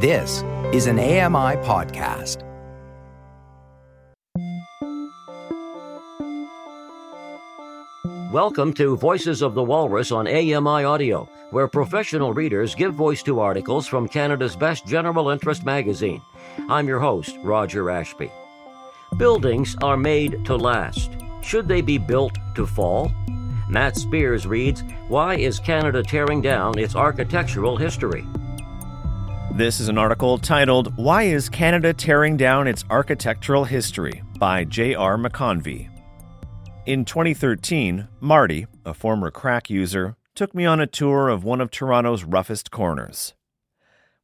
This is an AMI podcast. Welcome to Voices of the Walrus on AMI Audio, where professional readers give voice to articles from Canada's best general interest magazine. I'm your host, Roger Ashby. Buildings are made to last. Should they be built to fall? Matt Spears reads Why is Canada tearing down its architectural history? This is an article titled Why is Canada Tearing Down Its Architectural History by J.R. McConvey. In 2013, Marty, a former crack user, took me on a tour of one of Toronto's roughest corners.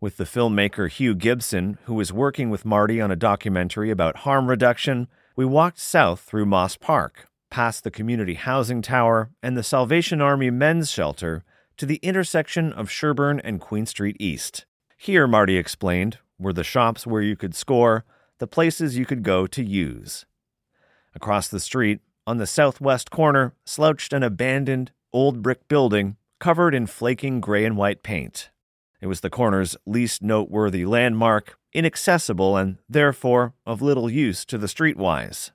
With the filmmaker Hugh Gibson, who was working with Marty on a documentary about harm reduction, we walked south through Moss Park, past the community housing tower and the Salvation Army men's shelter to the intersection of Sherbourne and Queen Street East. Here, Marty explained, were the shops where you could score, the places you could go to use. Across the street, on the southwest corner slouched an abandoned, old brick building covered in flaking gray and white paint. It was the corner's least noteworthy landmark, inaccessible and therefore of little use to the streetwise.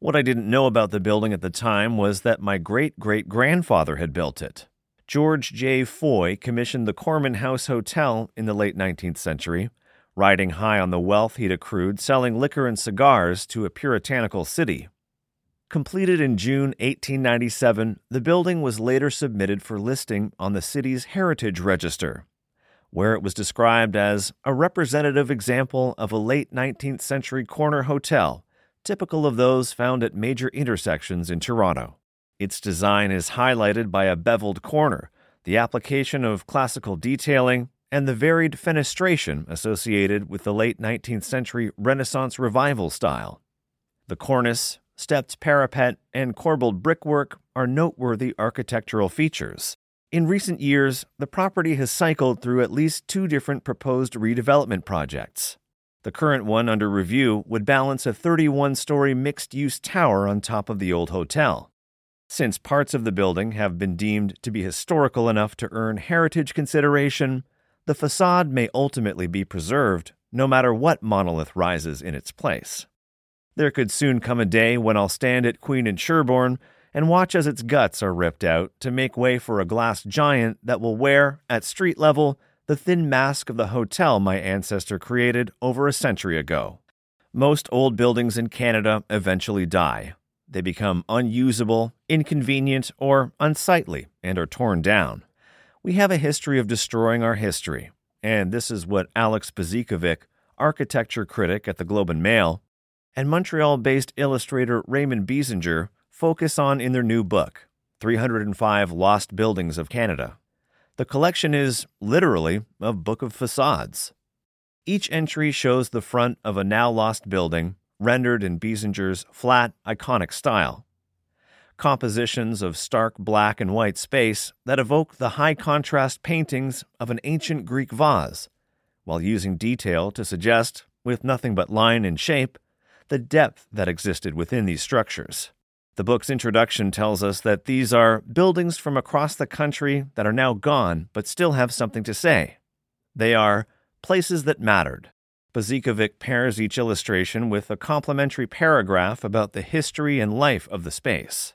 What I didn't know about the building at the time was that my great great grandfather had built it. George J. Foy commissioned the Corman House Hotel in the late 19th century, riding high on the wealth he'd accrued selling liquor and cigars to a puritanical city. Completed in June 1897, the building was later submitted for listing on the city's Heritage Register, where it was described as a representative example of a late 19th century corner hotel, typical of those found at major intersections in Toronto. Its design is highlighted by a beveled corner, the application of classical detailing, and the varied fenestration associated with the late 19th century Renaissance Revival style. The cornice, stepped parapet, and corbelled brickwork are noteworthy architectural features. In recent years, the property has cycled through at least two different proposed redevelopment projects. The current one under review would balance a 31 story mixed use tower on top of the old hotel. Since parts of the building have been deemed to be historical enough to earn heritage consideration, the facade may ultimately be preserved, no matter what monolith rises in its place. There could soon come a day when I'll stand at Queen and Sherbourne and watch as its guts are ripped out to make way for a glass giant that will wear, at street level, the thin mask of the hotel my ancestor created over a century ago. Most old buildings in Canada eventually die. They become unusable, inconvenient, or unsightly and are torn down. We have a history of destroying our history, and this is what Alex Bozikovic, architecture critic at the Globe and Mail, and Montreal based illustrator Raymond Biesinger focus on in their new book, 305 Lost Buildings of Canada. The collection is, literally, a book of facades. Each entry shows the front of a now lost building, rendered in Biesinger's flat, iconic style. Compositions of stark black and white space that evoke the high contrast paintings of an ancient Greek vase, while using detail to suggest, with nothing but line and shape, the depth that existed within these structures. The book's introduction tells us that these are buildings from across the country that are now gone but still have something to say. They are places that mattered. Bozikovic pairs each illustration with a complimentary paragraph about the history and life of the space.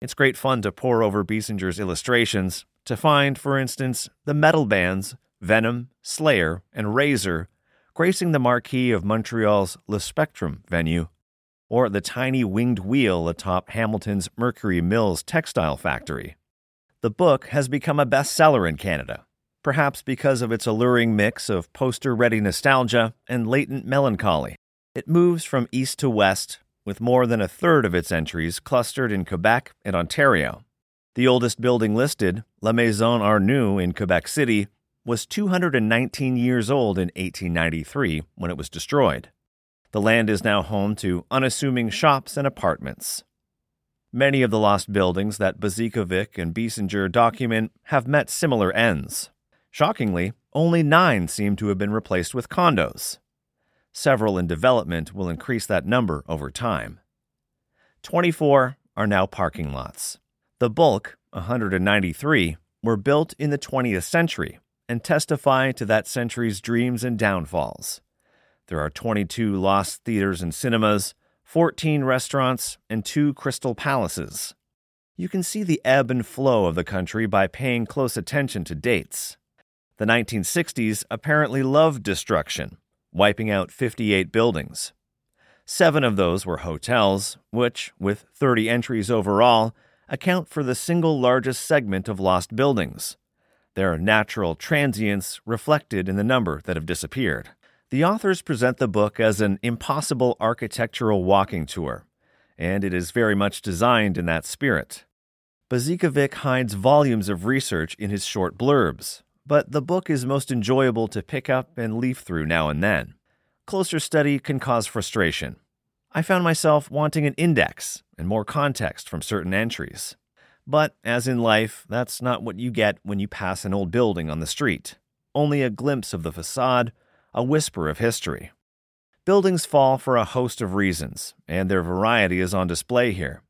It's great fun to pore over Biesinger's illustrations, to find, for instance, the metal bands Venom, Slayer, and Razor gracing the marquee of Montreal's Le Spectrum venue, or the tiny winged wheel atop Hamilton's Mercury Mills textile factory. The book has become a bestseller in Canada, perhaps because of its alluring mix of poster ready nostalgia and latent melancholy. It moves from east to west, with more than a third of its entries clustered in Quebec and Ontario. The oldest building listed, La Maison Arnoux in Quebec City, was 219 years old in 1893 when it was destroyed. The land is now home to unassuming shops and apartments. Many of the lost buildings that Bozikovic and Biesinger document have met similar ends. Shockingly, only nine seem to have been replaced with condos. Several in development will increase that number over time. 24 are now parking lots. The bulk, 193, were built in the 20th century and testify to that century's dreams and downfalls. There are 22 lost theaters and cinemas, 14 restaurants, and two crystal palaces. You can see the ebb and flow of the country by paying close attention to dates. The 1960s apparently loved destruction, wiping out 58 buildings. Seven of those were hotels, which, with 30 entries overall, account for the single largest segment of lost buildings. There are natural transients reflected in the number that have disappeared. The authors present the book as an impossible architectural walking tour, and it is very much designed in that spirit. Bozikovic hides volumes of research in his short blurbs, but the book is most enjoyable to pick up and leaf through now and then. Closer study can cause frustration. I found myself wanting an index and more context from certain entries. But, as in life, that's not what you get when you pass an old building on the street. Only a glimpse of the facade, a whisper of history. Buildings fall for a host of reasons, and their variety is on display here.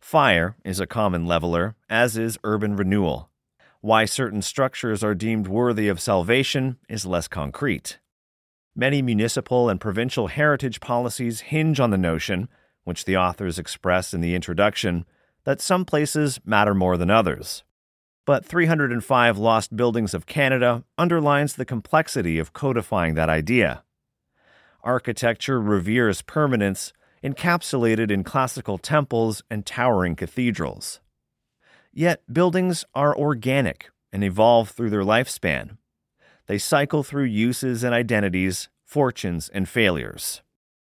Fire is a common leveler, as is urban renewal. Why certain structures are deemed worthy of salvation is less concrete. Many municipal and provincial heritage policies hinge on the notion, which the authors express in the introduction, that some places matter more than others. But 305 Lost Buildings of Canada underlines the complexity of codifying that idea. Architecture reveres permanence encapsulated in classical temples and towering cathedrals. Yet buildings are organic and evolve through their lifespan. They cycle through uses and identities, fortunes and failures.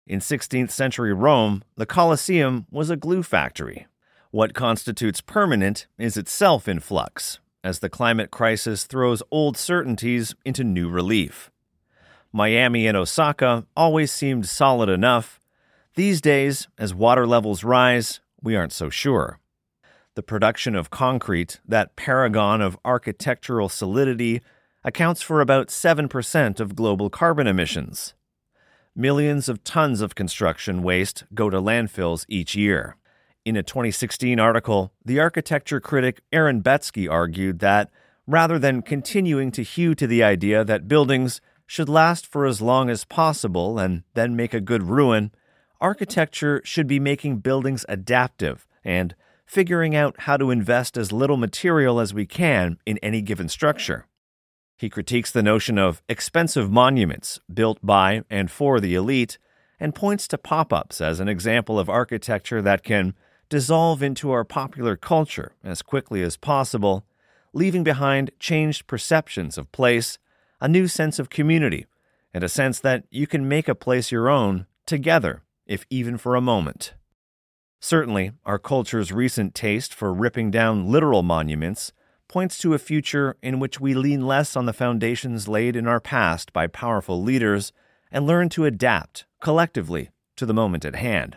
In 16th century Rome, the Colosseum was a glue factory. What constitutes permanent is itself in flux, as the climate crisis throws old certainties into new relief. Miami and Osaka always seemed solid enough. These days, as water levels rise, we aren't so sure. The production of concrete, that paragon of architectural solidity, accounts for about 7% of global carbon emissions. Millions of tons of construction waste go to landfills each year. In a 2016 article, the architecture critic Aaron Betsky argued that rather than continuing to hew to the idea that buildings should last for as long as possible and then make a good ruin, architecture should be making buildings adaptive and figuring out how to invest as little material as we can in any given structure. He critiques the notion of expensive monuments built by and for the elite and points to pop ups as an example of architecture that can dissolve into our popular culture as quickly as possible, leaving behind changed perceptions of place, a new sense of community, and a sense that you can make a place your own together, if even for a moment. Certainly, our culture's recent taste for ripping down literal monuments points to a future in which we lean less on the foundations laid in our past by powerful leaders and learn to adapt, collectively, to the moment at hand.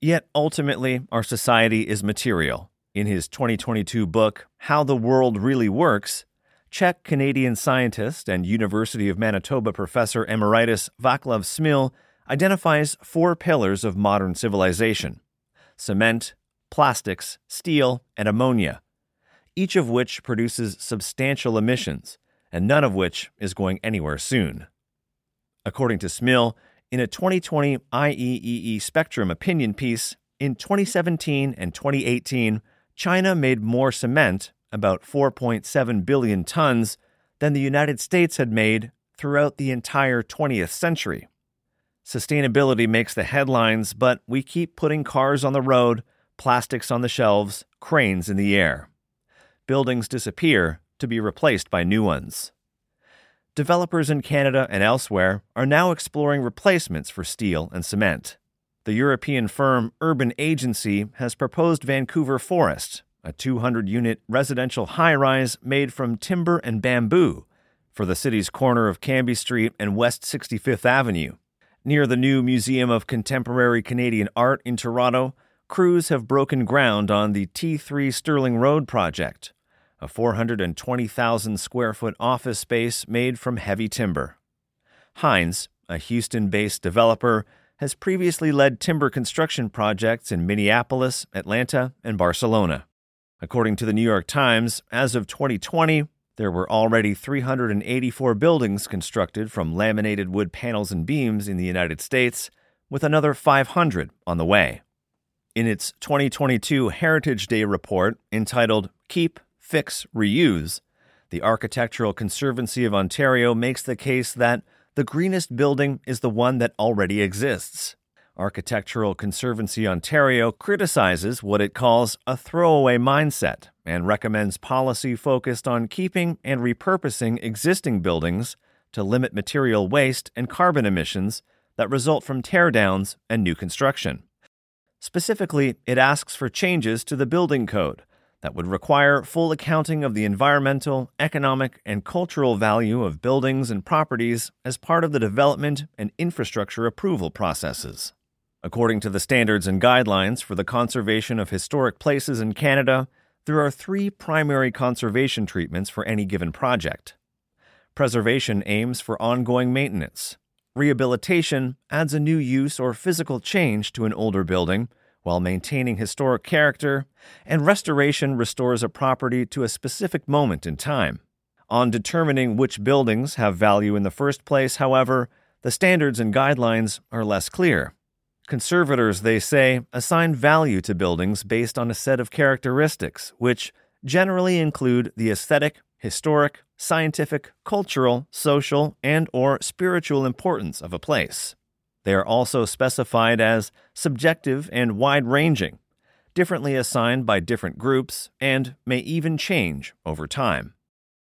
Yet ultimately, our society is material. In his 2022 book, How the World Really Works, Czech Canadian scientist and University of Manitoba professor emeritus Vaclav Smil identifies four pillars of modern civilization cement, plastics, steel, and ammonia, each of which produces substantial emissions, and none of which is going anywhere soon. According to Smil, in a 2020 IEEE Spectrum opinion piece, in 2017 and 2018, China made more cement, about 4.7 billion tons, than the United States had made throughout the entire 20th century. Sustainability makes the headlines, but we keep putting cars on the road, plastics on the shelves, cranes in the air. Buildings disappear to be replaced by new ones developers in Canada and elsewhere are now exploring replacements for steel and cement. The European firm Urban Agency has proposed Vancouver Forest, a 200 unit residential high rise made from timber and bamboo, for the city's corner of Cambie Street and West 65th Avenue. Near the new Museum of Contemporary Canadian Art in Toronto, crews have broken ground on the T3 Sterling Road project, a 420,000 square foot office space made from heavy timber. Hines, a Houston based developer, has previously led timber construction projects in Minneapolis, Atlanta, and Barcelona. According to the New York Times, as of 2020, There were already 384 buildings constructed from laminated wood panels and beams in the United States, with another 500 on the way. In its 2022 Heritage Day report entitled Keep, Fix, Reuse, the Architectural Conservancy of Ontario makes the case that the greenest building is the one that already exists. Architectural Conservancy Ontario criticizes what it calls a throwaway mindset and recommends policy focused on keeping and repurposing existing buildings to limit material waste and carbon emissions that result from teardowns and new construction. Specifically, it asks for changes to the building code that would require full accounting of the environmental, economic, and cultural value of buildings and properties as part of the development and infrastructure approval processes. According to the standards and guidelines for the conservation of historic places in Canada, there are three primary conservation treatments for any given project. Preservation aims for ongoing maintenance. Rehabilitation adds a new use or physical change to an older building while maintaining historic character, and restoration restores a property to a specific moment in time. On determining which buildings have value in the first place, however, the standards and guidelines are less clear. Conservators, they say, assign value to buildings based on a set of characteristics, which generally include the aesthetic, historic, scientific, cultural, social, and or spiritual importance of a place. They are also specified as subjective and wide-ranging, differently assigned by different groups, and may even change over time.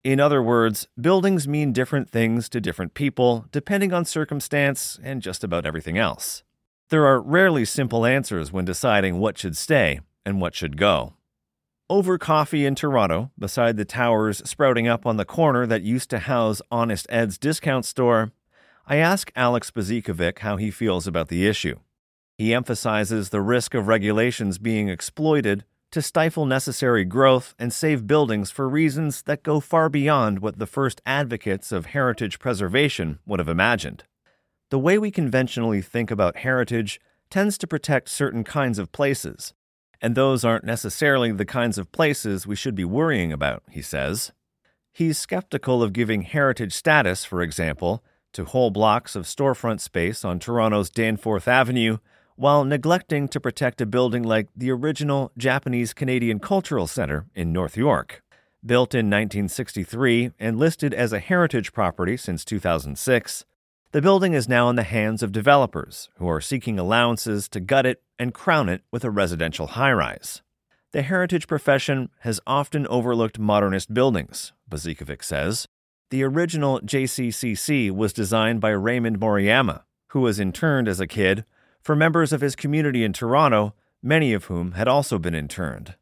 In other words, buildings mean different things to different people depending on circumstance and just about everything else. There are rarely simple answers when deciding what should stay and what should go. Over coffee in Toronto, beside the towers sprouting up on the corner that used to house Honest Ed's discount store, I ask Alex Bozikovic how he feels about the issue. He emphasizes the risk of regulations being exploited to stifle necessary growth and save buildings for reasons that go far beyond what the first advocates of heritage preservation would have imagined. The way we conventionally think about heritage tends to protect certain kinds of places, and those aren't necessarily the kinds of places we should be worrying about, he says. He's skeptical of giving heritage status, for example, to whole blocks of storefront space on Toronto's Danforth Avenue, while neglecting to protect a building like the original Japanese Canadian Cultural Center in North York. Built in 1963 and listed as a heritage property since 2006, the building is now in the hands of developers who are seeking allowances to gut it and crown it with a residential high rise. The heritage profession has often overlooked modernist buildings, Bozikovic says. The original JCCC was designed by Raymond Moriyama, who was interned as a kid, for members of his community in Toronto, many of whom had also been interned.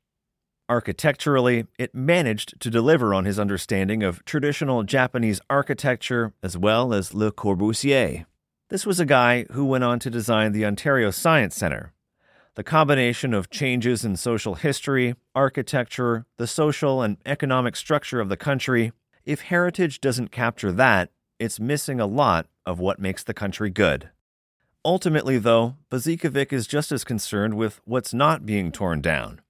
Architecturally, it managed to deliver on his understanding of traditional Japanese architecture as well as Le Corbusier. This was a guy who went on to design the Ontario Science Centre. The combination of changes in social history, architecture, the social and economic structure of the country, if heritage doesn't capture that, it's missing a lot of what makes the country good. Ultimately, though, Bozikovic is just as concerned with what's not being torn down.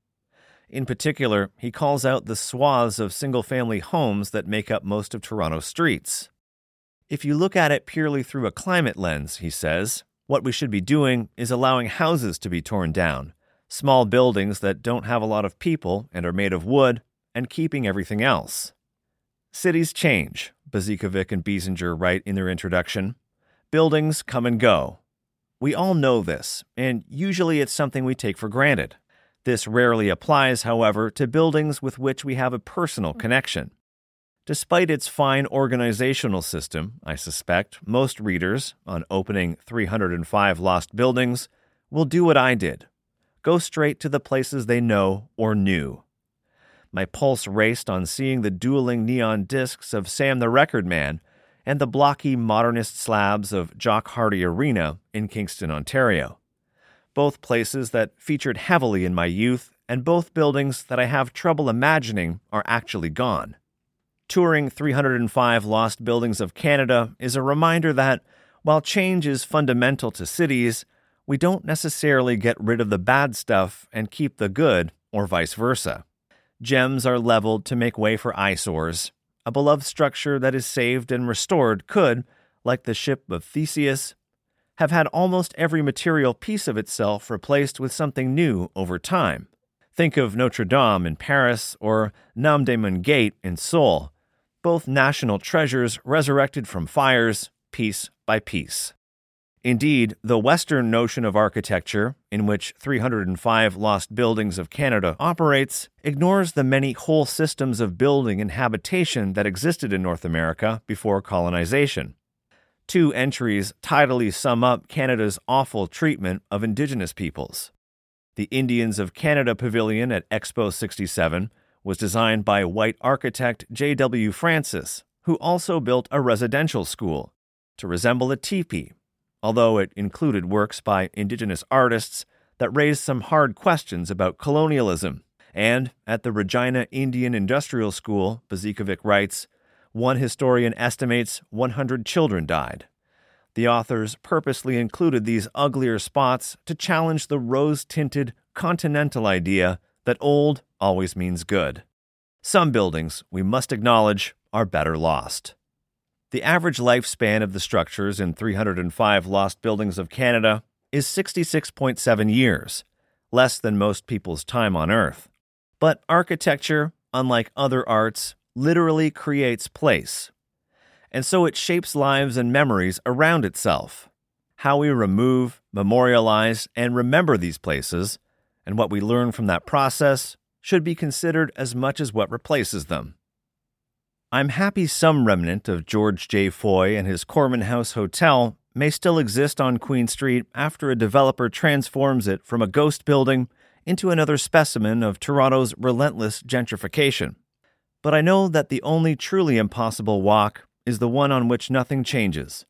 In particular, he calls out the swaths of single family homes that make up most of Toronto's streets. If you look at it purely through a climate lens, he says, what we should be doing is allowing houses to be torn down, small buildings that don't have a lot of people and are made of wood, and keeping everything else. Cities change, Bozikovic and Biesinger write in their introduction. Buildings come and go. We all know this, and usually it's something we take for granted. This rarely applies, however, to buildings with which we have a personal mm. connection. Despite its fine organizational system, I suspect most readers, on opening 305 Lost Buildings, will do what I did go straight to the places they know or knew. My pulse raced on seeing the dueling neon discs of Sam the Record Man and the blocky modernist slabs of Jock Harty Arena in Kingston, Ontario both places that featured heavily in my youth, and both buildings that I have trouble imagining are actually gone. Touring 305 Lost Buildings of Canada is a reminder that, while change is fundamental to cities, we don't necessarily get rid of the bad stuff and keep the good, or vice versa. Gems are leveled to make way for eyesores. a beloved structure that is saved and restored could, like the ship of Theseus, have had almost every material piece of itself replaced with something new over time. Think of Notre Dame in Paris or Namdaemun Gate in Seoul, both national treasures resurrected from fires, piece by piece. Indeed, the Western notion of architecture, in which 305 Lost Buildings of Canada operates, ignores the many whole systems of building and habitation that existed in North America before colonization. Two entries tidily sum up Canada's awful treatment of Indigenous peoples. The Indians of Canada Pavilion at Expo 67 was designed by white architect J.W. Francis, who also built a residential school to resemble a teepee although it included works by indigenous artists that raised some hard questions about colonialism. And at the Regina Indian Industrial School, Bozikovic writes, one historian estimates 100 children died. The authors purposely included these uglier spots to challenge the rose tinted continental idea that old always means good. Some buildings, we must acknowledge, are better lost. The average lifespan of the structures in 305 lost buildings of Canada is 66.7 years, less than most people's time on Earth. But architecture, unlike other arts, literally creates place. And so it shapes lives and memories around itself. How we remove, memorialize, and remember these places, and what we learn from that process, should be considered as much as what replaces them. I'm happy some remnant of George J. Foy and his Corman House Hotel may still exist on Queen Street after a developer transforms it from a ghost building into another specimen of Toronto's relentless gentrification. But I know that the only truly impossible walk is the one on which nothing changes,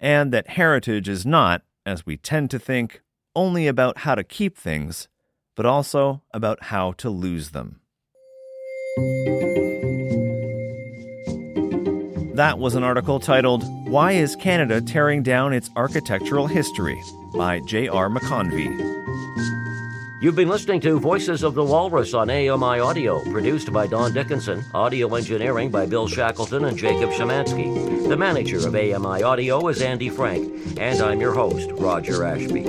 and that heritage is not, as we tend to think, only about how to keep things, but also about how to lose them. That was an article titled, Why is Canada Tearing Down Its Architectural History? by J.R. McConvey. You've been listening to Voices of the Walrus on AMI Audio, produced by Don Dickinson, audio engineering by Bill Shackleton and Jacob Shemansky. The manager of AMI Audio is Andy Frank, and I'm your host, Roger Ashby.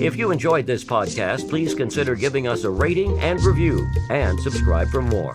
If you enjoyed this podcast, please consider giving us a rating and review, and subscribe for more.